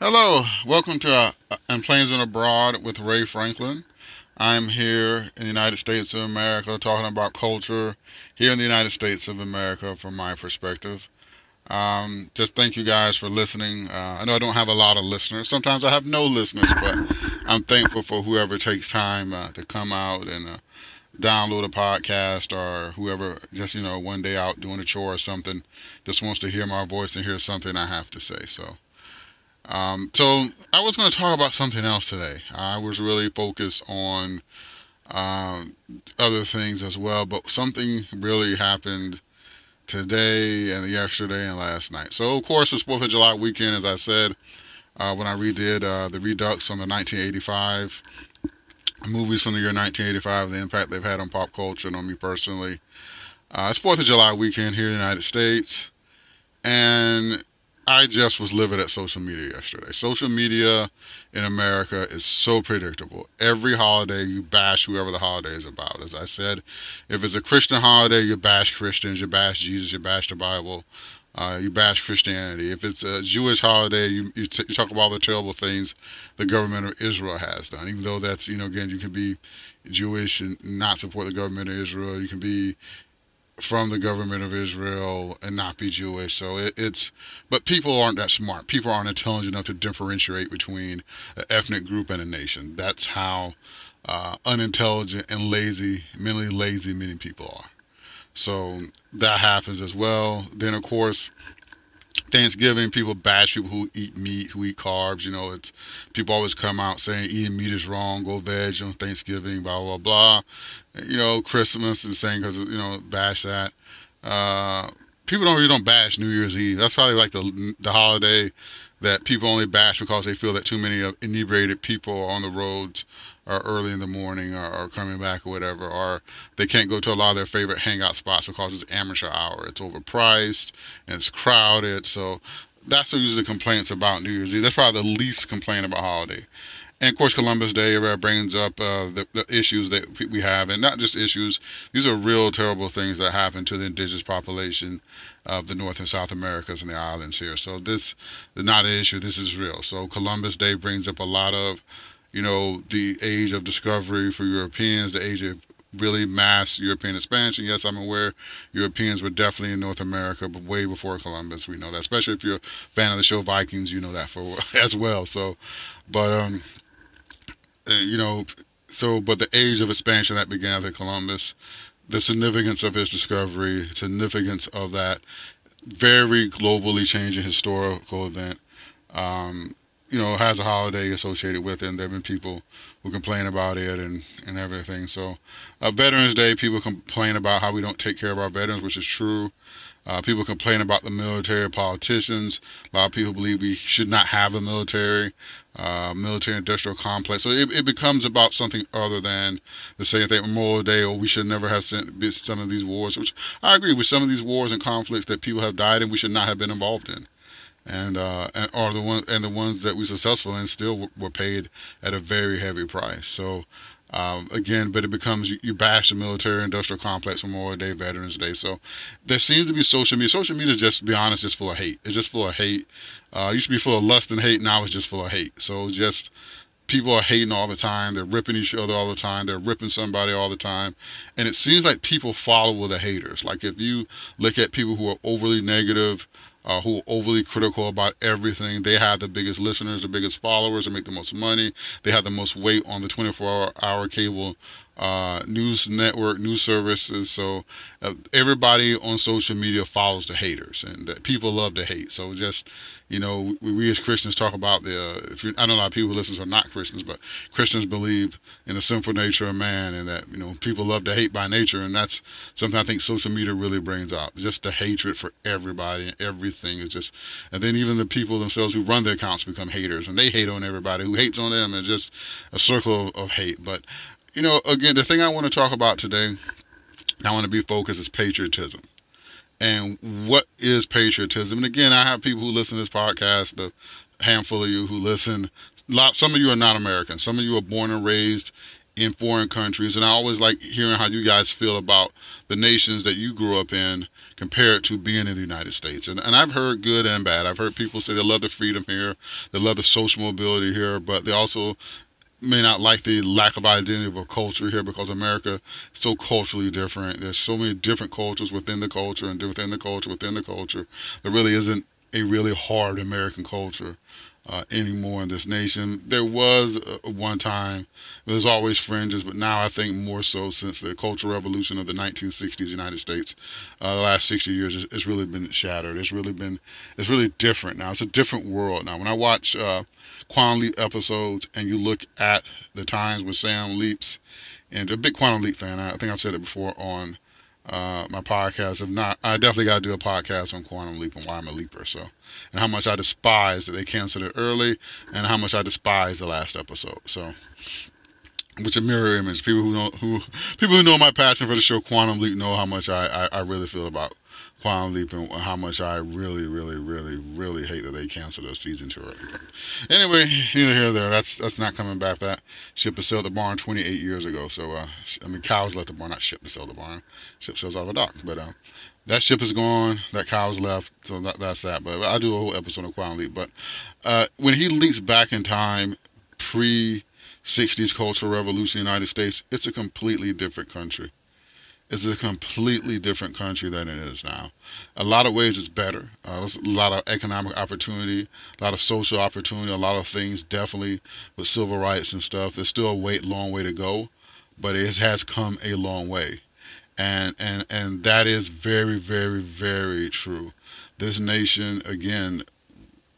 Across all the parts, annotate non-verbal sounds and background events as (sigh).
Hello, welcome to uh, "And Planes and Abroad" with Ray Franklin. I'm here in the United States of America talking about culture here in the United States of America from my perspective. Um, just thank you guys for listening. Uh, I know I don't have a lot of listeners. Sometimes I have no listeners, but I'm thankful for whoever takes time uh, to come out and uh, download a podcast or whoever just, you know, one day out doing a chore or something just wants to hear my voice and hear something I have to say. So, um, so I was going to talk about something else today. I was really focused on um, other things as well, but something really happened today and yesterday and last night. So of course, it's Fourth of July weekend, as I said uh, when I redid uh, the Redux on the 1985 movies from the year 1985, the impact they've had on pop culture and on me personally. Uh, it's Fourth of July weekend here in the United States, and I just was livid at social media yesterday. Social media in America is so predictable. Every holiday, you bash whoever the holiday is about. As I said, if it's a Christian holiday, you bash Christians, you bash Jesus, you bash the Bible, uh, you bash Christianity. If it's a Jewish holiday, you, you, t- you talk about all the terrible things the government of Israel has done. Even though that's, you know, again, you can be Jewish and not support the government of Israel. You can be from the government of Israel and not be Jewish. So it, it's, but people aren't that smart. People aren't intelligent enough to differentiate between an ethnic group and a nation. That's how uh, unintelligent and lazy, mentally lazy many people are. So that happens as well. Then of course, Thanksgiving, people bash people who eat meat, who eat carbs. You know, it's people always come out saying eating meat is wrong, go veg on Thanksgiving, blah blah blah. You know, Christmas and saying because you know bash that. Uh, people don't really don't bash New Year's Eve. That's probably like the the holiday that people only bash because they feel that too many inebriated people are on the roads or early in the morning or, or, coming back or whatever, or they can't go to a lot of their favorite hangout spots because it's amateur hour. It's overpriced and it's crowded. So that's usually the complaints about New Year's Eve. That's probably the least complaint about holiday. And of course, Columbus Day brings up uh, the, the, issues that we have, and not just issues. These are real terrible things that happen to the indigenous population of the North and South Americas and the islands here. So this is not an issue. This is real. So Columbus Day brings up a lot of you know, the age of discovery for Europeans, the age of really mass European expansion. Yes, I'm aware Europeans were definitely in North America, but way before Columbus. We know that, especially if you're a fan of the show Vikings, you know that for (laughs) as well. So, but um, uh, you know, so but the age of expansion that began at Columbus, the significance of his discovery, significance of that very globally changing historical event. Um, you know, has a holiday associated with it, and there have been people who complain about it and, and everything. So, uh, Veterans Day, people complain about how we don't take care of our veterans, which is true. Uh, people complain about the military, politicians. A lot of people believe we should not have a military, uh, military industrial complex. So it, it, becomes about something other than the same thing, Memorial Day, or we should never have sent some of these wars, which I agree with some of these wars and conflicts that people have died in, we should not have been involved in and uh, and or the one and the ones that we successful in still were paid at a very heavy price. So um, again, but it becomes you, you, bash the military industrial complex Memorial Day, Veterans Day. So there seems to be social media. Social media is just, to be honest, just full of hate. It's just full of hate. Uh, used to be full of lust and hate. Now it's just full of hate. So just people are hating all the time. They're ripping each other all the time. They're ripping somebody all the time. And it seems like people follow the haters. Like if you look at people who are overly negative, uh, who are overly critical about everything. They have the biggest listeners, the biggest followers, and make the most money. They have the most weight on the 24 hour cable uh, news network, news services. So uh, everybody on social media follows the haters, and the people love to hate. So just you know, we, we as Christians talk about the. Uh, if you, I know a lot of people who listen are not Christians, but Christians believe in the sinful nature of man, and that you know people love to hate by nature, and that's something I think social media really brings out. Just the hatred for everybody and everything is just, and then even the people themselves who run their accounts become haters, and they hate on everybody who hates on them, and just a circle of, of hate. But you know, again, the thing I want to talk about today, I want to be focused is patriotism. And what is patriotism? And again, I have people who listen to this podcast, the handful of you who listen. Some of you are not American. Some of you are born and raised in foreign countries, and I always like hearing how you guys feel about the nations that you grew up in compared to being in the United States. And, and I've heard good and bad. I've heard people say they love the freedom here, they love the social mobility here, but they also may not like the lack of identity of a culture here because America is so culturally different. There's so many different cultures within the culture and within the culture within the culture. There really isn't a really hard American culture uh, anymore in this nation. There was uh, one time, there's always fringes, but now I think more so since the cultural revolution of the 1960s United States, uh, the last 60 years, it's, it's, really been shattered. It's really been, it's really different now. It's a different world now. When I watch uh, Quantum Leap episodes and you look at the times when Sam leaps, and a big Quantum Leap fan, I think I've said it before on uh, my podcast. If not, I definitely got to do a podcast on quantum leap and why I'm a leaper. So, and how much I despise that they canceled it early, and how much I despise the last episode. So, which a mirror image. People who know who people who know my passion for the show Quantum Leap know how much I, I, I really feel about Quantum Leap and how much I really, really, really, really hate that they canceled those season two. Anyway, neither here nor there. That's that's not coming back. That ship has sailed the barn 28 years ago. So uh, I mean, cows left the barn, not ship to sail the barn. Ship sails out of a dock. But uh, that ship is gone. That cow's left. So that, that's that. But I'll do a whole episode of Quantum Leap. But uh, when he leaps back in time, pre 60s cultural revolution in the United States, it's a completely different country it's a completely different country than it is now. A lot of ways it's better. Uh, there's a lot of economic opportunity, a lot of social opportunity, a lot of things definitely with civil rights and stuff. There's still a way, long way to go, but it has come a long way. And, and, and that is very, very, very true. This nation, again,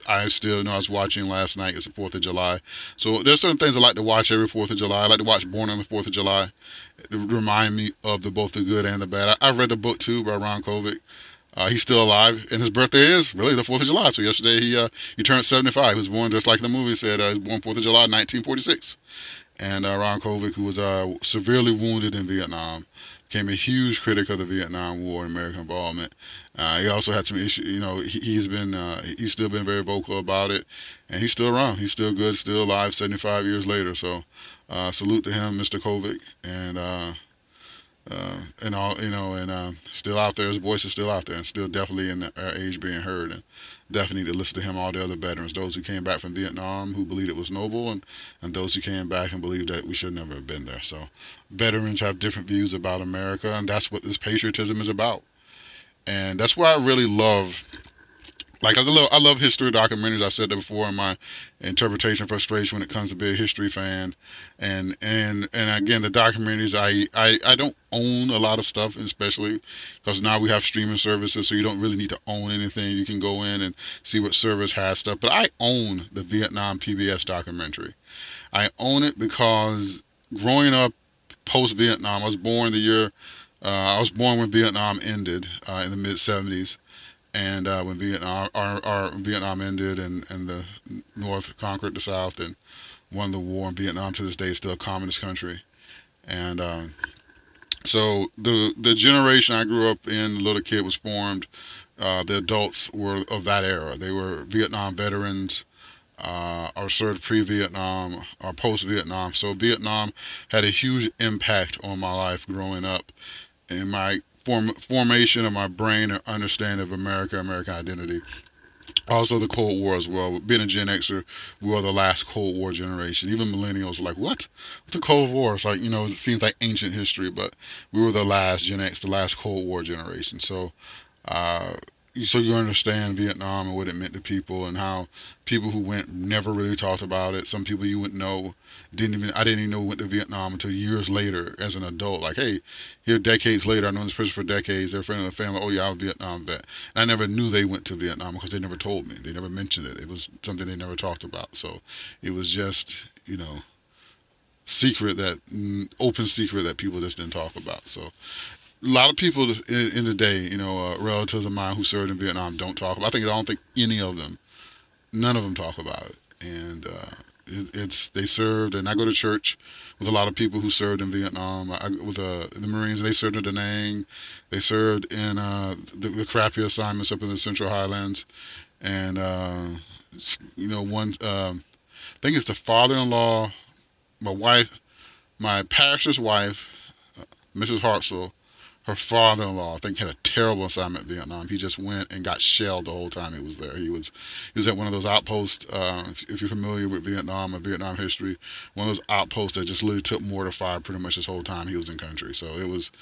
I still know I was watching last night. It's the Fourth of July, so there's certain things I like to watch every Fourth of July. I like to watch Born on the Fourth of July remind me of the both the good and the bad. I, have read the book too by Ron Kovic. Uh, he's still alive, and his birthday is really the Fourth of July. So yesterday he uh, he turned 75. He was born just like the movie said. Uh, he was born Fourth of July, 1946. And uh, Ron Kovic, who was uh, severely wounded in Vietnam, became a huge critic of the Vietnam War and American involvement. Uh, he also had some issues. You know, he, has been uh, he's still been very vocal about it, and he's still around. He's still good, still alive, 75 years later. So uh, salute to him, Mr. Kovic, and uh, uh, and all you know, and uh, still out there. His voice is still out there, and still definitely in our age being heard. And definitely to listen to him. All the other veterans, those who came back from Vietnam, who believed it was noble, and and those who came back and believed that we should never have been there. So, veterans have different views about America, and that's what this patriotism is about. And that's why I really love like I love I love history documentaries. I said that before in my interpretation frustration when it comes to being a history fan, and and and again the documentaries I I, I don't own a lot of stuff, especially because now we have streaming services, so you don't really need to own anything. You can go in and see what service has stuff. But I own the Vietnam PBS documentary. I own it because growing up post Vietnam, I was born the year. Uh, I was born when Vietnam ended uh, in the mid 70s and uh, when Vietnam our, our, Vietnam ended and, and the North conquered the South and won the war, and Vietnam to this day is still a communist country, and um, so the the generation I grew up in, little kid was formed. Uh, the adults were of that era. They were Vietnam veterans, uh, or served pre-Vietnam or post-Vietnam. So Vietnam had a huge impact on my life growing up, and my form, formation of my brain and understanding of America, American identity. Also, the Cold War as well. Being a Gen Xer, we were the last Cold War generation. Even millennials were like, "What? What's the Cold War?" It's like you know, it seems like ancient history, but we were the last Gen X, the last Cold War generation. So, uh, so you understand Vietnam and what it meant to people and how people who went never really talked about it. Some people you wouldn't know didn't even I didn't even know went to Vietnam until years later as an adult. Like, hey, here decades later, I know this person for decades. They're a friend of the family. Oh yeah, I'm a Vietnam vet. And I never knew they went to Vietnam because they never told me. They never mentioned it. It was something they never talked about. So it was just you know secret that mm, open secret that people just didn't talk about. So a lot of people in, in the day, you know, uh, relatives of mine who served in Vietnam don't talk about. I think I don't think any of them, none of them talk about it. And uh, it, it's they served, and I go to church with a lot of people who served in Vietnam. I, with uh, the Marines, they served in Da Nang. They served in uh, the, the crappy assignments up in the Central Highlands, and uh, you know, one um, I think it's the father-in-law, my wife my pastor's wife, uh, Mrs. Hartzell, her father-in-law, I think, had a terrible assignment in Vietnam. He just went and got shelled the whole time he was there. He was he was at one of those outposts. Uh, if you're familiar with Vietnam or Vietnam history, one of those outposts that just literally took mortar fire pretty much this whole time he was in country. So it was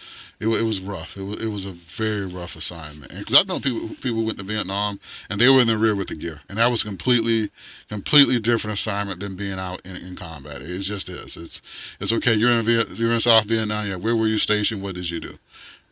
it, it was rough. It was it was a very rough assignment. Because I know people people went to Vietnam and they were in the rear with the gear, and that was completely completely different assignment than being out in, in combat. It just is. It's it's okay. You're in Viet, you're in South Vietnam. Yeah, where were you stationed? What did you do?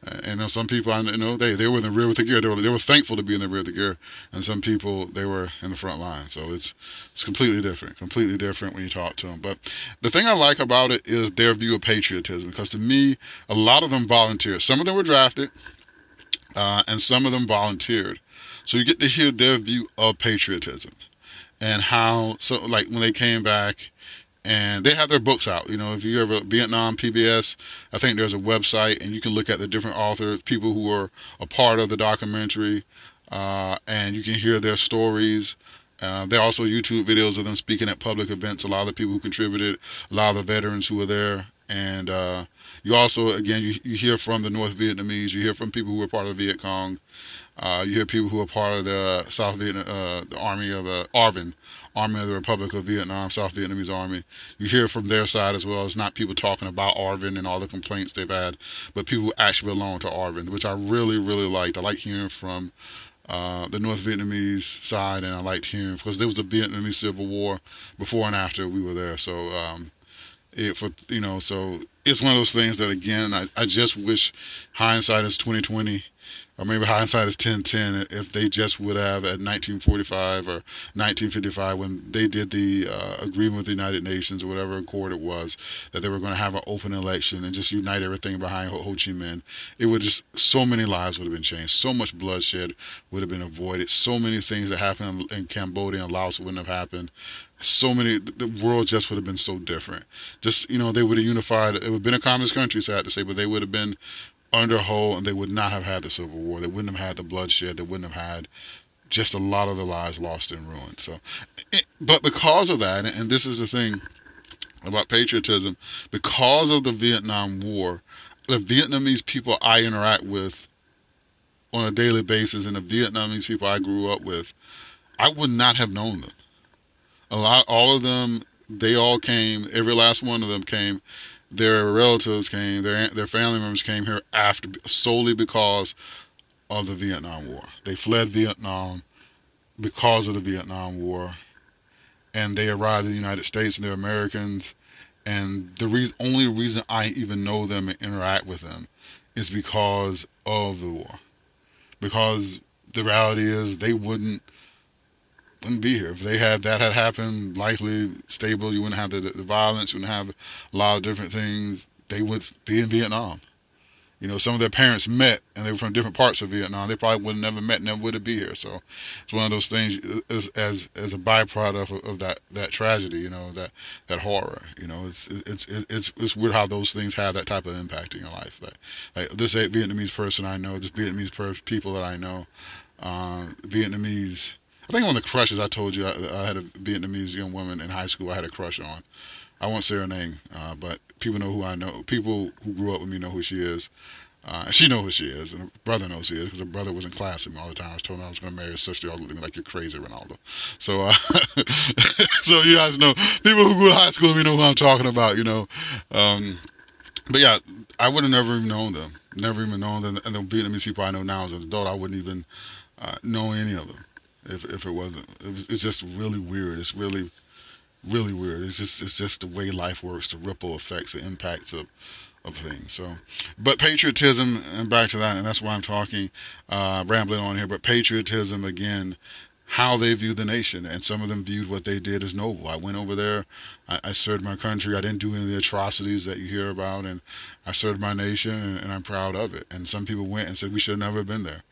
And you know, some people, I know, they, they were in the rear with the gear. They were, they were thankful to be in the rear with the gear. And some people, they were in the front line. So it's it's completely different, completely different when you talk to them. But the thing I like about it is their view of patriotism. Because to me, a lot of them volunteered. Some of them were drafted, uh, and some of them volunteered. So you get to hear their view of patriotism and how, so like when they came back and they have their books out. You know, if you ever Vietnam PBS, I think there's a website, and you can look at the different authors, people who are a part of the documentary, uh, and you can hear their stories. Uh, there are also YouTube videos of them speaking at public events. A lot of the people who contributed, a lot of the veterans who were there, and uh, you also, again, you, you hear from the North Vietnamese. You hear from people who were part of the Viet Cong. Uh, you hear people who are part of the South Vietnam, uh, the Army of uh, ARVN, Army of the Republic of Vietnam, South Vietnamese Army. You hear from their side as well. It's not people talking about ARVN and all the complaints they've had, but people actually belong to ARVN, which I really, really liked. I like hearing from uh, the North Vietnamese side, and I liked hearing because there was a Vietnamese Civil War before and after we were there. So, um, it for you know, so it's one of those things that again, I, I just wish hindsight is twenty twenty or maybe hindsight is 1010 if they just would have at 1945 or 1955 when they did the uh, agreement with the United Nations or whatever accord it was that they were going to have an open election and just unite everything behind Ho, Ho Chi Minh it would just so many lives would have been changed. So much bloodshed would have been avoided. So many things that happened in Cambodia and Laos wouldn't have happened. So many the world just would have been so different. Just you know they would have unified. It would have been a communist country sad to say but they would have been under Ho, and they would not have had the Civil War. They wouldn't have had the bloodshed. They wouldn't have had just a lot of the lives lost and ruined. So, but because of that, and this is the thing about patriotism, because of the Vietnam War, the Vietnamese people I interact with on a daily basis, and the Vietnamese people I grew up with, I would not have known them. A lot, all of them, they all came. Every last one of them came their relatives came, their their family members came here after solely because of the Vietnam War. They fled Vietnam because of the Vietnam War, and they arrived in the United States, and they're Americans. And the re- only reason I even know them and interact with them is because of the war. Because the reality is they wouldn't wouldn't be here. If they had that had happened, likely stable, you wouldn't have the, the violence, you wouldn't have a lot of different things. They would be in Vietnam. You know, some of their parents met and they were from different parts of Vietnam. They probably would have never met, and never would have be here. So it's one of those things as as, as a byproduct of, of that, that tragedy. You know, that that horror. You know, it's it's it's it's weird how those things have that type of impact in your life. Like, like this Vietnamese person I know, this Vietnamese people that I know, um, Vietnamese think one of the crushes I told you I, I, had a Vietnamese young woman in high school I had a crush on. I won't say her name, uh, but people know who I know. People who grew up with me know who she is. Uh, she knows who she is, and her brother knows who she is because her brother was in class with me all the time. I was told I was going to marry her sister. All looked at me like you're crazy, Ronaldo. So, uh, (laughs) so you guys know people who grew up high school me know who I'm talking about. You know, um, but yeah, I would have never even known them. Never even known them. And the Vietnamese people I know now as an adult, I wouldn't even uh, know any of them if if it wasn't. It was, it's just really weird. It's really really weird. It's just it's just the way life works, the ripple effects, the impacts of of things. So, but patriotism, and back to that, and that's why I'm talking, uh, rambling on here. But patriotism again, how they view the nation, and some of them viewed what they did as noble. I went over there, I, I served my country. I didn't do any of the atrocities that you hear about, and I served my nation, and, and I'm proud of it. And some people went and said we should have never been there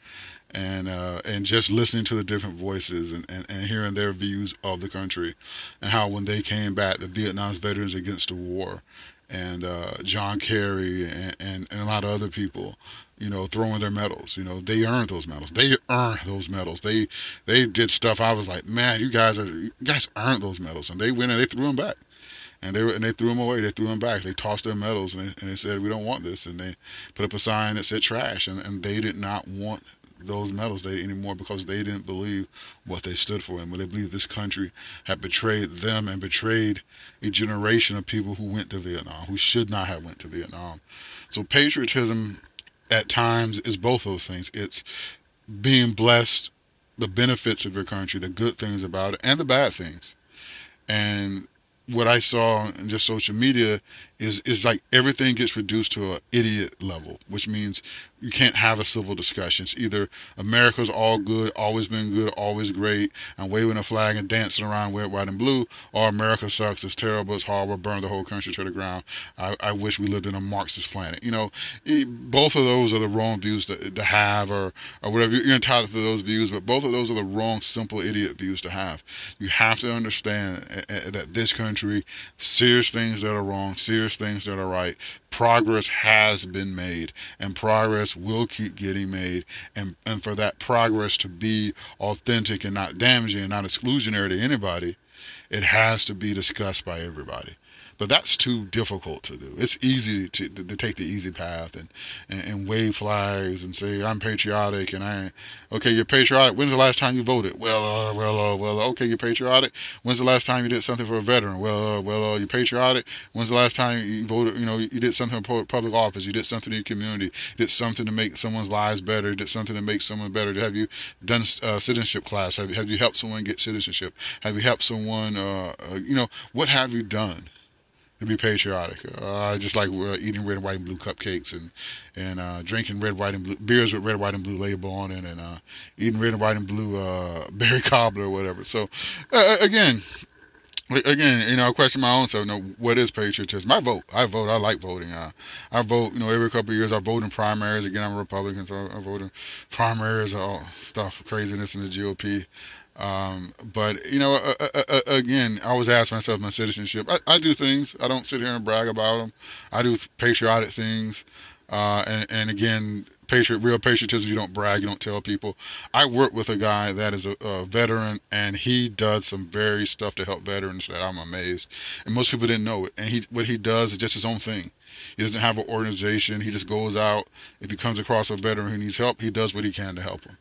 and uh, and just listening to the different voices and, and, and hearing their views of the country and how when they came back, the Vietnam's veterans against the war and uh, John Kerry and, and, and, a lot of other people, you know, throwing their medals. You know, they earned those medals. They earned those medals. They they did stuff. I was like, man, you guys are you guys earned those medals, and they went and they threw them back. and they were, and they threw them away. They threw them back. They tossed their medals and they, and they said we don't want this. And they put up a sign that said trash. And, and they did not want those medals they anymore because they didn't believe what they stood for and when they believed this country had betrayed them and betrayed a generation of people who went to Vietnam who should not have went to Vietnam. So patriotism at times is both those things. It's being blessed, the benefits of your country, the good things about it, and the bad things. And what I saw in just social media is is like everything gets reduced to an idiot level, which means you can't have a civil discussion. It's either America's all good, always been good, always great, and waving a flag and dancing around red, white, and blue, or America sucks, it's terrible, it's horrible, burn the whole country to the ground. I, I wish we lived in a Marxist planet. You know, both of those are the wrong views to, to have, or, or whatever. You're entitled to those views, but both of those are the wrong, simple, idiot views to have. You have to understand eh, eh, that this country, serious things that are wrong, serious things that are right, progress has been made and progress will keep getting made. And and for that progress to be authentic and not damaging and not exclusionary to anybody it has to be discussed by everybody but that's too difficult to do. It's easy to, to, take the easy path and, and, and, wave flags and say, I'm patriotic and I, okay, you're patriotic. When's the last time you voted? Well, uh, well, uh, well, okay, you're patriotic. When's the last time you did something for a veteran? Well, uh, well, uh, you're patriotic. When's the last time you voted, you know, you did something for public office, you did something in your community, you did something to make someone's lives better, you did something to make someone better. Have you done uh, citizenship class? Have you, have you helped someone get citizenship? Have you helped someone, uh, uh, you know, what have you done? To be patriotic. Uh, I just like uh, eating red, white, and blue cupcakes and and uh, drinking red, white, and blue beers with red, white, and blue label on it, and uh, eating red, white, and blue uh, (laughs) berry cobbler or whatever. So uh, again. Again, you know, I question my own self. You know, what is patriotism? I vote. I vote. I like voting. I vote. You know, every couple of years I vote in primaries. Again, I'm a Republican, so I vote in primaries, all stuff, craziness in the GOP. Um, but you know, uh, uh, again, I always ask myself my citizenship. I, I, do things. I don't sit here and brag about them. I do patriotic things. Uh, and, and again, patriot, real patriotism. You don't brag. You don't tell people. I work with a guy that is a, a, veteran, and he does some very stuff to help veterans that I'm amazed. And most people didn't know it. And he, what he does is just his own thing. He doesn't have an organization. He just goes out. If he comes across a veteran who needs help, he does what he can to help him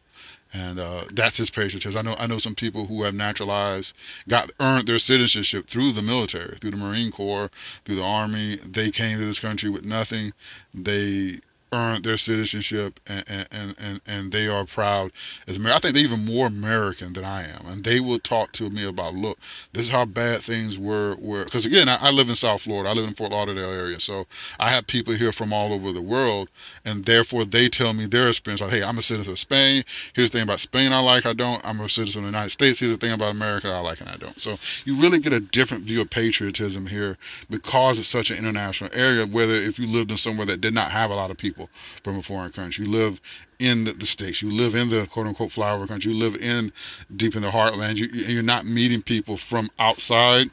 and uh, that's his patriotism. I know I know some people who have naturalized, got earned their citizenship through the military, through the Marine Corps, through the Army. They came to this country with nothing. They earned their citizenship and, and, and, and they are proud as American. I think they're even more American than I am. And they will talk to me about, look, this is how bad things were. were. Because again, I, I live in South Florida. I live in Fort Lauderdale area. So I have people here from all over the world. And therefore they tell me their experience. Like, hey, I'm a citizen of Spain. Here's the thing about Spain I like, I don't. I'm a citizen of the United States. Here's the thing about America I like and I don't. So you really get a different view of patriotism here because it's such an international area, whether if you lived in somewhere that did not have a lot of people people from a foreign country. You live in the, the states. You live in the quote unquote flower country. You live in deep in the heartland. You, you're not meeting people from outside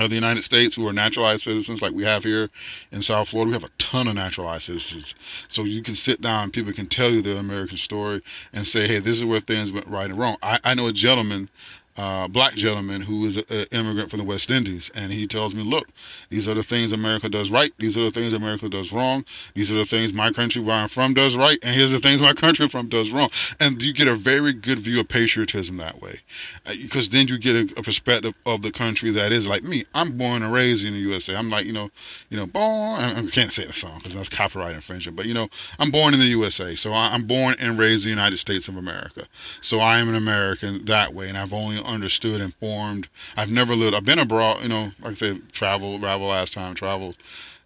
of the United States who are naturalized citizens like we have here in South Florida. We have a ton of naturalized citizens. So you can sit down, people can tell you their American story and say, hey, this is where things went right and wrong. I, I know a gentleman uh, black gentleman who is an immigrant from the West Indies, and he tells me, "Look, these are the things America does right. These are the things America does wrong. These are the things my country where I'm from does right, and here's the things my (laughs) country from does wrong." And you get a very good view of patriotism that way, because uh, then you get a, a, perspective of the country that is like me. I'm born and raised in the USA. I'm like, you know, you know, born. I can't say the song because that's copyright infringement, but you know, I'm born in the USA, so I'm born and raised in the United States of America. So I am an American that way, and I've only understood, informed. I've never lived. I've been abroad. You know, like I said, travel, travel last time, traveled.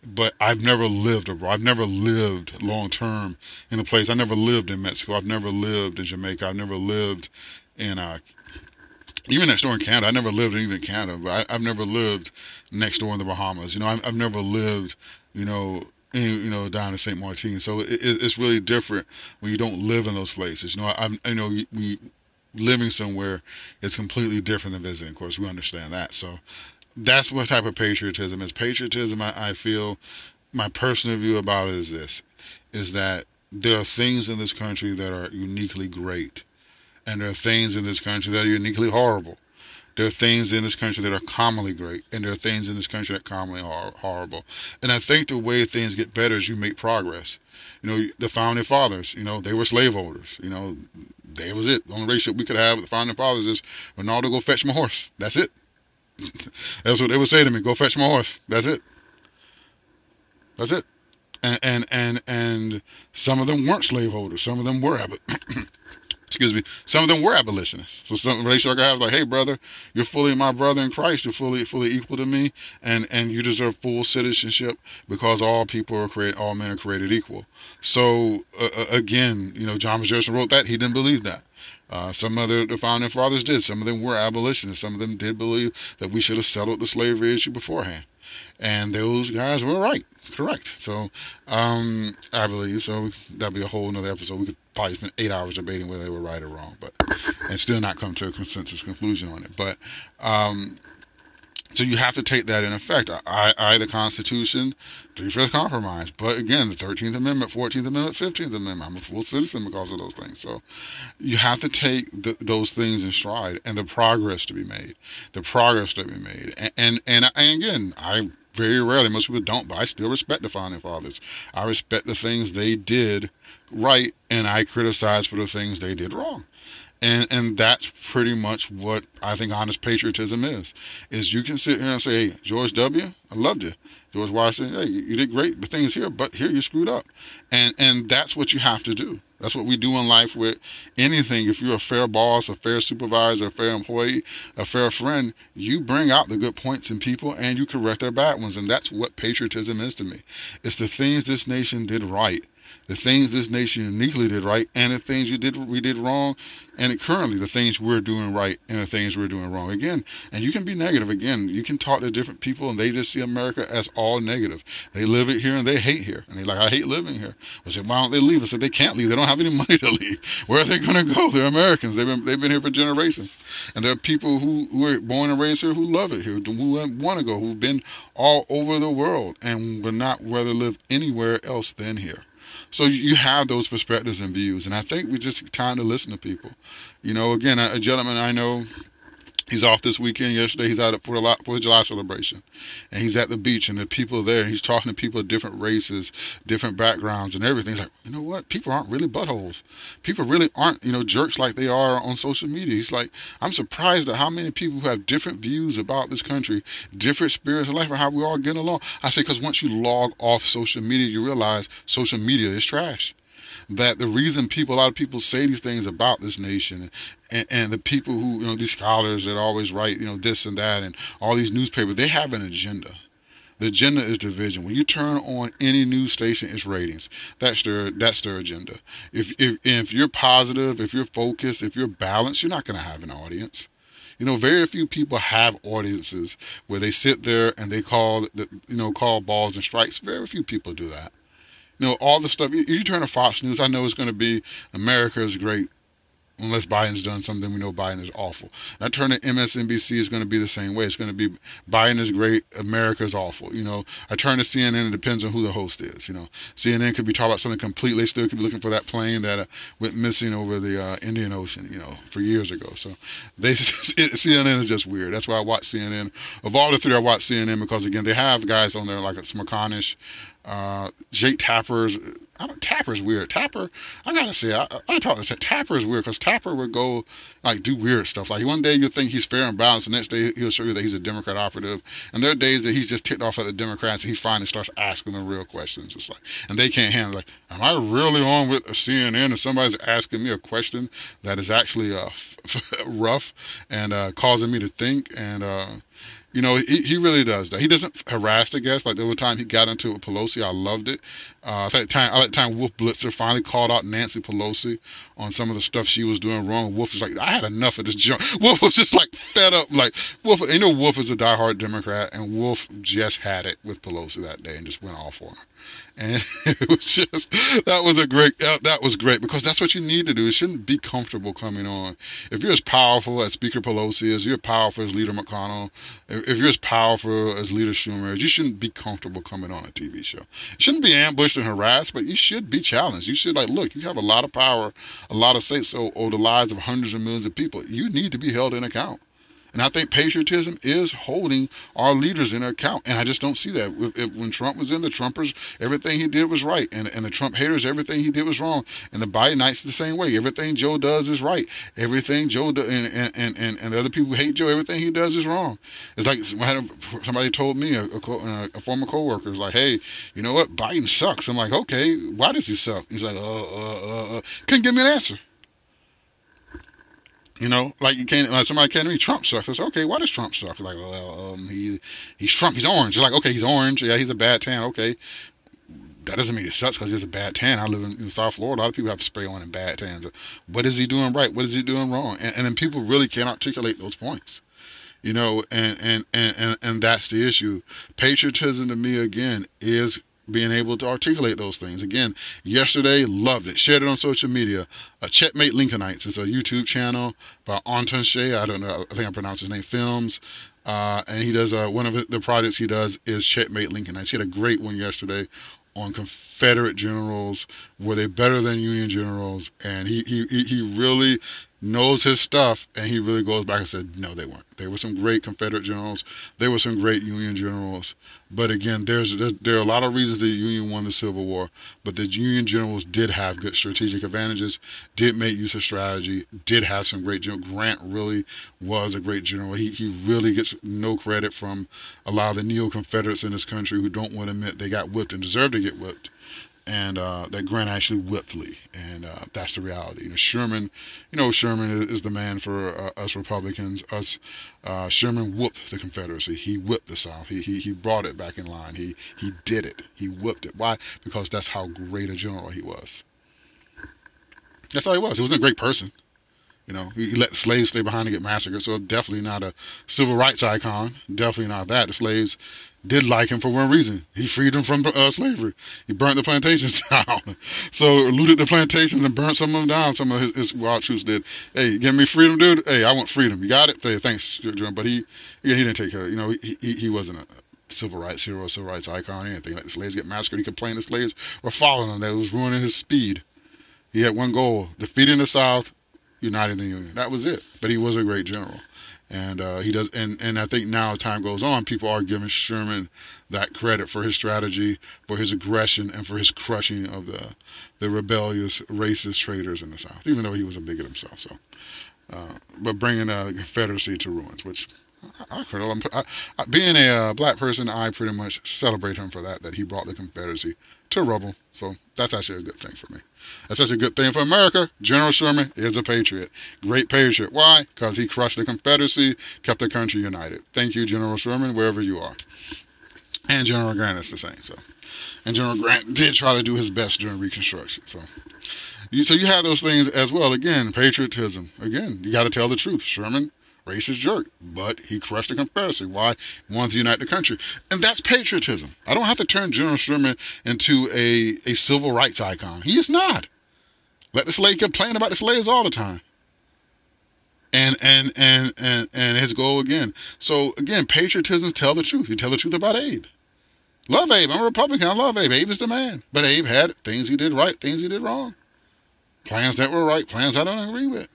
But I've never lived abroad. I've never lived long term in a place. I never lived in Mexico. I've never lived in Jamaica. I've never lived in uh, even next door in Canada. I never lived in even Canada, but I, have never lived next door in the Bahamas. You know, I, I've never lived, you know, you know, down in St. Martin. So it, it's really different when you don't live in those places. You know, I, I know we living somewhere is completely different than visiting. Of course, we understand that. So that's what type of patriotism is. Patriotism, I, I feel, my personal view about it is this: is that there are things in this country that are uniquely great, and there are things in this country that are uniquely horrible. There are things in this country that are commonly great, and there are things in this country that are commonly hor- horrible. And I think the way things get better is you make progress. You know, the founding fathers, you know, they were slaveholders. You know, that was it. The only relationship we could have with the founding fathers is Ronaldo, go fetch my horse. That's it. (laughs) That's what they would say to me. Go fetch my horse. That's it. That's it. And and and and some of them weren't slaveholders. Some of them were (clears throat) excuse me, some of them were abolitionists. So some relationship I have like, hey brother, you're fully my brother in Christ. You're fully fully equal to me, and and you deserve full citizenship because all people are created, all men are created equal. So uh, uh again, you know, John Jefferson wrote that he didn't believe that. Uh, some of the, the founding fathers did. Some of them were abolitionists. Some of them did believe that we should have settled the slavery issue beforehand. And those guys were right, correct. So um, I believe so. That'd be a whole another episode. We could probably spent eight hours debating whether they were right or wrong, but and still not come to a consensus conclusion on it. But um, so you have to take that in effect. I, I the Constitution, three fifths compromise. But again, the Thirteenth Amendment, Fourteenth Amendment, Fifteenth Amendment. I'm a full citizen because of those things. So you have to take the, those things in stride and the progress to be made, the progress to be made. And and, and, and again, I very rarely, most people don't, but I still respect the founding fathers. I respect the things they did right, and I criticize for the things they did wrong and and that's pretty much what I think honest patriotism is. Is you can sit here and say, hey, George W. I loved you. George Washington, hey, you did great. The things here, but here you screwed up, and and that's what you have to do. That's what we do in life with anything. If you're a fair boss, a fair supervisor, a fair employee, a fair friend, you bring out the good points in people and you correct their bad ones. And that's what patriotism is to me. It's the things this nation did right the things this nation uniquely did right and the things you did we did wrong and currently the things we're doing right and the things we're doing wrong. Again and you can be negative. Again you can talk to different people and they just see america as all negative. They live it here and they hate here. And they're like i hate living here. I said why don't they leave? I said they can't leave. They don't have any (laughs) money to leave. Where are they going to go? They're americans. They've been they've been here for generations. And there are people who, who are born and raised here who love it here who want to go who've been all over the world and would not rather live anywhere else than here so you have those perspectives and views, and I think we just time to listen to people. You know, again, a, a gentleman I know He's off this weekend. Yesterday, he's out for the July celebration, and he's at the beach, and the people there. He's talking to people of different races, different backgrounds, and everything. He's like, you know what? People aren't really buttholes. People really aren't, you know, jerks like they are on social media. He's like, I'm surprised at how many people who have different views about this country, different spirits of life, and how we all get along. I say, because once you log off social media, you realize social media is trash that the reason people, a lot of people say these things about this nation, and, and the people who, you know, these scholars that always write, you know, this and that, and all these newspapers, they have an agenda. The agenda is division. When you turn on any news station, it's ratings. That's their that's their agenda. If if if you're positive, if you're focused, if you're balanced, you're not going to have an audience. You know, very few people have audiences where they sit there and they call you know call balls and strikes. Very few people do that you know, all the stuff. If you turn to Fox News, I know it's going to be America is great unless Biden's done something, we know Biden is awful. I turn to MSNBC, is going to be the same way. It's going to be Biden is great, America is awful. You know, I turn to CNN, it depends on who the host is. You know, CNN could be talking about something completely, still could be looking for that plane that uh, went missing over the uh, Indian Ocean, you know, for years ago. So they (laughs) CNN is just weird. That's why I watch CNN. Of all the three, I watch CNN because, again, they have guys on there like Smerconish, uh, Jake Tapper's I don't, Tapper's weird. Tapper, I gotta say, I, I talk to Tapper is weird because Tapper would go like do weird stuff. Like one day you think he's fair and balanced, the next day he'll show you that he's a Democrat operative. And there are days that he's just ticked off at the Democrats and he finally starts asking them real questions. It's like, and they can't handle like, am I really on with CNN and somebody's asking me a question that is actually uh, (laughs) rough and uh, causing me to think and. Uh, you know, he, he really does that. He doesn't harass the guests. Like the time he got into it with Pelosi, I loved it. Uh, at time, I like time Wolf Blitzer finally called out Nancy Pelosi on some of the stuff she was doing wrong. Wolf was like, I had enough of this junk. (laughs) Wolf was just like fed up. Like Wolf, you know, Wolf is a diehard Democrat, and Wolf just had it with Pelosi that day and just went off on her. And (laughs) it was just that was a great that was great because that's what you need to do. It shouldn't be comfortable coming on. If you're as powerful as Speaker Pelosi is, you're powerful as Leader McConnell. If you're as powerful as Leader Schumer, you shouldn't be comfortable coming on a TV show. It shouldn't be ambushed and harassed, but you should be challenged. You should like look. You have a lot of power, a lot of say so over the lives of hundreds of millions of people. You need to be held in account. And I think patriotism is holding our leaders in account. And I just don't see that. If, if, when Trump was in, the Trumpers, everything he did was right. And, and the Trump haters, everything he did was wrong. And the Bidenites the same way. Everything Joe does is right. Everything Joe do, and, and, and, and the other people hate Joe, everything he does is wrong. It's like somebody told me, a, a, a former coworker, is like, hey, you know what? Biden sucks. I'm like, okay, why does he suck? He's like, uh, uh, uh, uh. Couldn't give me an answer. You know, like you can't. Like somebody to me, Trump sucks. I said, okay, why does Trump suck? Like, well, um, he he's Trump. He's orange. Like, okay, he's orange. Yeah, he's a bad tan. Okay, that doesn't mean it sucks because he's a bad tan. I live in, in, South Florida. A lot of people have to spray on and bad tans. What is he doing right? What is he doing wrong? And, and then people really can't articulate those points. You know, and, and, and, and, and that's the issue. Patriotism to me, again, is being able to articulate those things. Again, yesterday, loved it. Shared it on social media. Uh, Checkmate Lincolnites is a YouTube channel by Anton Shay. I don't know. I think I pronounced his name. Films. Uh, and he does uh, one of the projects he does is Checkmate Lincolnites. He had a great one yesterday on Confederate generals. Were they better than Union generals? And he he he really knows his stuff, and he really goes back and said, no, they weren't. There were some great Confederate generals. There were some great Union generals. But again, there's, there's there are a lot of reasons the Union won the Civil War. But the Union generals did have good strategic advantages, did make use of strategy, did have some great general. Grant really was a great general. He he really gets no credit from a lot of the neo Confederates in this country who don't want to admit they got whipped and deserve to get whipped and uh, that Grant actually whipped Lee, and uh, that's the reality. You know, Sherman, you know, Sherman is, the man for uh, us Republicans. Us, uh, Sherman whooped the Confederacy. He whipped the South. He, he he brought it back in line. He he did it. He whipped it. Why? Because that's how great a general he was. That's all he was. He wasn't a great person. You know, he let slaves stay behind and get massacred. So definitely not a civil rights icon. Definitely not that. The slaves did like him for one reason. He freed them from uh, slavery. He burnt the plantations (laughs) down. so looted the plantations and burnt some of them down. Some of his, his wild troops did. Hey, give me freedom, dude. Hey, I want freedom. You got it? Hey, thanks, John. But he, he didn't take care. Of, you know, he, he, he wasn't a civil rights hero, civil rights icon, anything. Like the slaves get massacred. He complained the slaves were following him. That was ruining his speed. He had one goal: defeating the South, uniting the Union. That was it. But he was a great general and uh, he does and and I think now time goes on people are giving Sherman that credit for his strategy for his aggression and for his crushing of the the rebellious racist traitors in the south even though he was a bigot himself so uh, but bringing the confederacy to ruins which I, I, I, being a uh, black person I pretty much celebrate him for that that he brought the confederacy to rubble so that's actually a good thing for me that's such a good thing for America. General Sherman is a patriot. Great patriot. Why? Because he crushed the Confederacy, kept the country united. Thank you, General Sherman, wherever you are. And General Grant is the same. So, and General Grant did try to do his best during Reconstruction. So, you, so you have those things as well. Again, patriotism. Again, you got to tell the truth. Sherman racist jerk, but he crushed the Confederacy. Why? He wanted to unite the country. And that's patriotism. I don't have to turn General Sherman into a, a civil rights icon. He is not. Let the slave complain about the slaves all the time. And and and and and his goal again. So again, patriotism tell the truth. You tell the truth about Abe. Love Abe. I'm a Republican. I love Abe. Abe is the man. But Abe had things he did right, things he did wrong. Plans that were right, plans I don't agree with.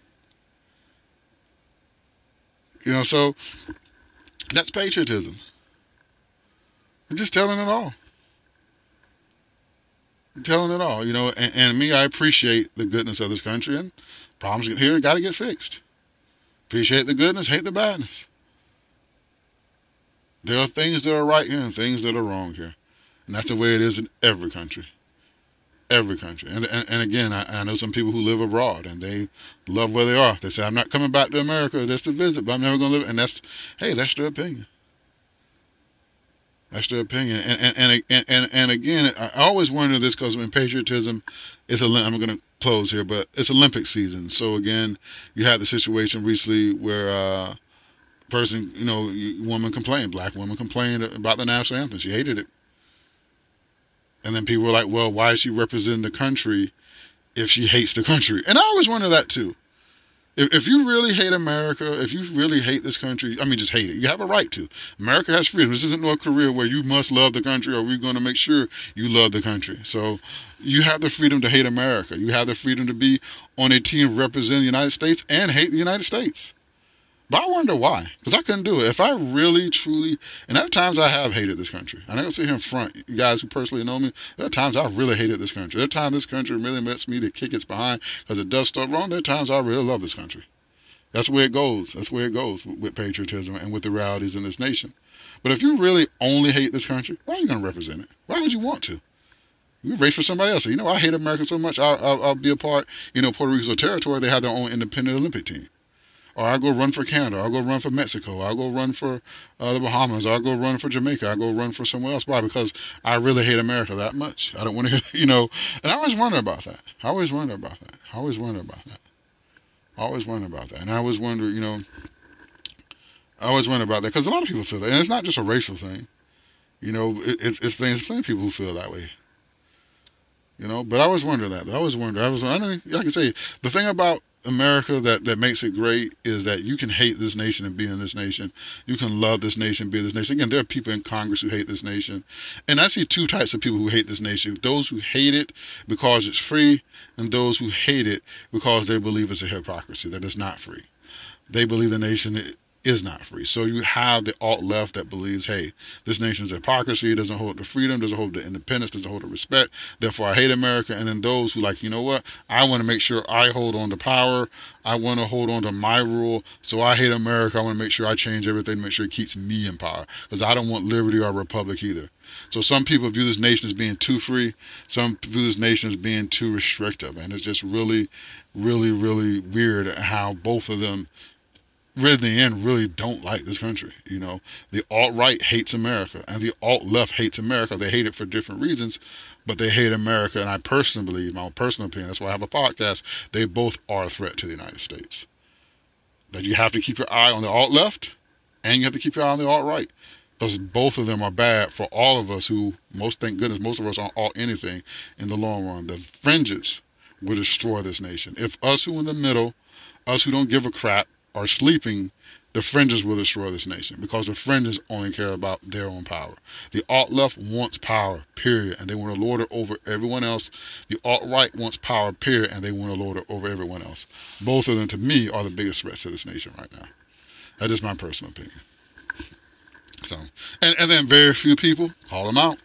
You know, so that's patriotism. I'm just telling it all. I'm telling it all, you know, and, and, me, I appreciate the goodness of this country and problems get here got to get fixed. Appreciate the goodness, hate the badness. There are things that are right here and things that are wrong here. And that's the way it is in every country every country. And and, and again, I, I, know some people who live abroad and they love where they are. They say, "I'm not coming back to America just to visit, but I'm never going to live." And that's hey, that's their opinion. That's their opinion. And and and and, and, again, I always wonder this because in patriotism, it's a. I'm going to close here, but it's Olympic season. So again, you had the situation recently where. uh person, you know, woman complained, black woman complained about the national anthem. She hated it. And then people were like, well, why is she representing the country if she hates the country? And I always wonder that too. If, if you really hate America, if you really hate this country, I mean, just hate it. You have a right to. America has freedom. This isn't North Korea where you must love the country or we're going to make sure you love the country. So you have the freedom to hate America. You have the freedom to be on a team representing the United States and hate the United States. But I wonder why, because I couldn't do it. If I really, truly, and are times I have hated this country. And I'm gonna sit here in front, you guys who personally know me. There are times I really hated this country. There are times this country really makes me to kick its behind because it does stuff wrong. There are times I really love this country. That's where it goes. That's where it goes with, with patriotism and with the realities in this nation. But if you really only hate this country, why are you gonna represent it? Why would you want to? You race for somebody else. You know, I hate America so much. I'll, I'll, I'll be a part. You know, Puerto Rico's territory. They have their own independent Olympic team or I'll go run for Canada, I'll go run for Mexico, I'll go run for uh, the Bahamas, I'll go run for Jamaica, I'll go run for somewhere else. Why? Because I really hate America that much. I don't want to, (laughs) you know, and I always wonder about that. I always wonder about that. I always wonder about that. I always wonder about that. And I always wonder, you know, I always wonder about that because a lot of people feel that. And it's not just a racial thing. You know, it, it's, it's things, plenty of people who feel that way. You know, but I always wonder that. I always wonder. I was, I know, like I can say, the thing about America that, that makes it great is that you can hate this nation and be in this nation. You can love this nation, be in this nation. Again, there are people in Congress who hate this nation. And I see two types of people who hate this nation those who hate it because it's free, and those who hate it because they believe it's a hypocrisy, that it's not free. They believe the nation is not free. So you have the alt left that believes, hey, this nation's hypocrisy, doesn't hold the freedom, doesn't hold the independence, doesn't hold the respect. Therefore, I hate America. And then those who like, you know what? I want to make sure I hold on to power. I want to hold on to my rule. So I hate America. I want to make sure I change everything to make sure it keeps me in power because I don't want liberty or republic either. So some people view this nation as being too free. Some view this nation as being too restrictive. And it's just really, really, really weird how both of them really in the end really don't like this country. You know, the alt right hates America and the alt left hates America. They hate it for different reasons, but they hate America. And I personally believe, my own personal opinion, that's why I have a podcast, they both are a threat to the United States. That you have to keep your eye on the alt left and you have to keep your eye on the alt right. Because both of them are bad for all of us who, most thank goodness, most of us aren't alt anything in the long run. The fringes will destroy this nation. If us who in the middle, us who don't give a crap, are sleeping, the fringes will destroy this nation because the fringes only care about their own power. The alt left wants power, period, and they want to lord it over everyone else. The alt right wants power, period, and they want to lord it over everyone else. Both of them, to me, are the biggest threats to this nation right now. That is my personal opinion. So, and, and then very few people call them out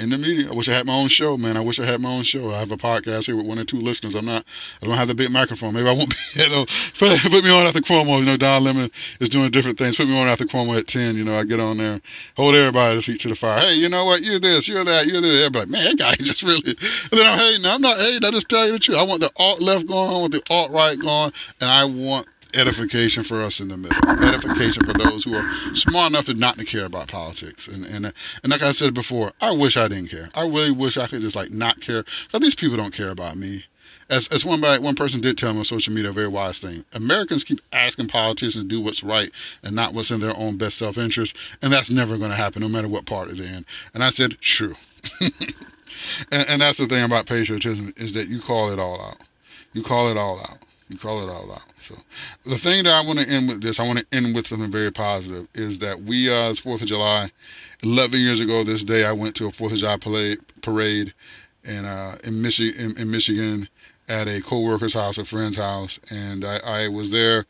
in the media. I wish I had my own show, man. I wish I had my own show. I have a podcast here with one or two listeners. I'm not, I don't have the big microphone. Maybe I won't (laughs) be, you know, put, put me on after Cuomo. You know, Don Lemon is doing different things. Put me on after Cuomo at 10. You know, I get on there, hold everybody's feet to the fire. Hey, you know what? You're this, you're that, you're this. Everybody, man, that guy (laughs) just really, and then I'm hating. I'm not hating. I just tell you the truth. I want the alt left going, I want the alt right going, and I want edification for us in the middle. Edification for those who are smart enough to not to care about politics. And and uh, and like I said before, I wish I didn't care. I really wish I could just like not care. Because these people don't care about me. As, as one by, one person did tell me on social media, a very wise thing. Americans keep asking politicians to do what's right and not what's in their own best self interest, and that's never going to happen, no matter what party they're in. And I said, true. (laughs) and, and that's the thing about patriotism is that you call it all out. You call it all out. You call it all out. So the thing that I want to end with this, I want to end with something very positive, is that we, uh, it's Fourth of July. Eleven years ago this day, I went to a Fourth of July parade, parade in uh, in, Michi- in, in Michigan at a co-worker's house, a friend's house, and I, I was there,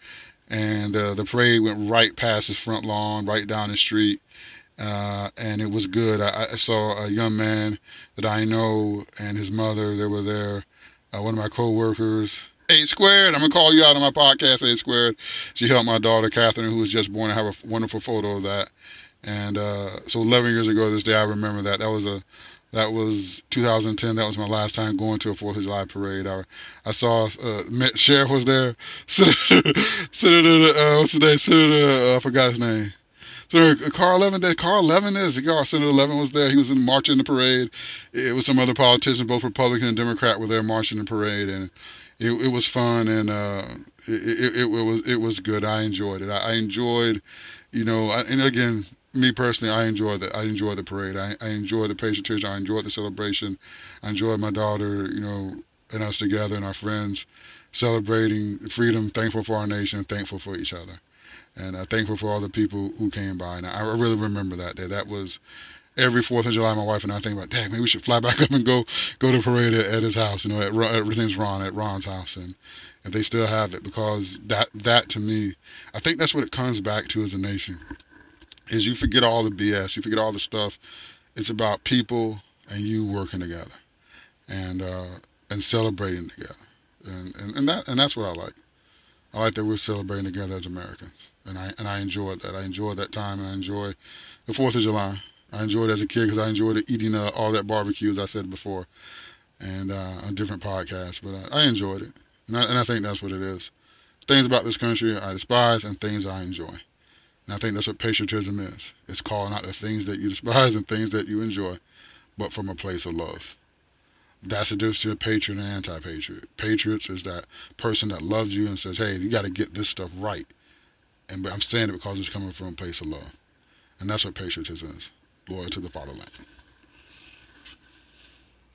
and uh, the parade went right past his front lawn, right down the street. Uh, and it was good. I, I, saw a young man that I know and his mother. They were there. Uh, one of my co-workers, Eight Squared. I'm gonna call you out on my podcast, Eight Squared. She helped my daughter Catherine, who was just born, to have a wonderful photo of that. And uh, so 11 years ago this day, I remember that. That was a that was 2010. That was my last time going to a Fourth of July parade. I, I saw uh, sheriff was there. (laughs) Senator, Senator uh, what's his name? Senator uh, I forgot his name. Senator Carl Levin. Did Carl Levin is Senator Levin was there. He was in marching the parade. It was some other politicians, both Republican and Democrat, were there marching the parade, and it, it was fun and uh, it, it, it, was it was good. I enjoyed it. I, I enjoyed, you know, I, and again, me personally, I enjoyed the I enjoyed the parade. I, I enjoyed the patriotism. I enjoyed the celebration. I enjoyed my daughter, you know, and us together and our friends celebrating freedom. Thankful for our nation. Thankful for each other, and uh, thankful for all the people who came by. And I, I really remember that day. That was every Fourth of July, my wife and I think about, dang, maybe we should fly (laughs) back up and go go to parade at, at his house. You know, at, everything's Ron at Ron's house, and if they still have it, because that that to me, I think that's what it comes back to as a nation. Is you forget all the BS, you forget all the stuff. It's about people and you working together, and uh, and celebrating together, and, and and that and that's what I like. I like that we're celebrating together as Americans, and I and I enjoyed that. I enjoyed that time, and I enjoy the Fourth of July. I enjoyed it as a kid because I enjoyed eating uh, all that barbecue, as I said before, and uh, on different podcasts. But I, I enjoyed it, and I, and I think that's what it is. Things about this country I despise, and things I enjoy. And I think that's what patriotism is. It's calling out the things that you despise and things that you enjoy, but from a place of love. That's the difference between a patriot and an anti-patriot. Patriots is that person that loves you and says, "Hey, you got to get this stuff right." And I'm saying it because it's coming from a place of love, and that's what patriotism is loyal to the fatherland.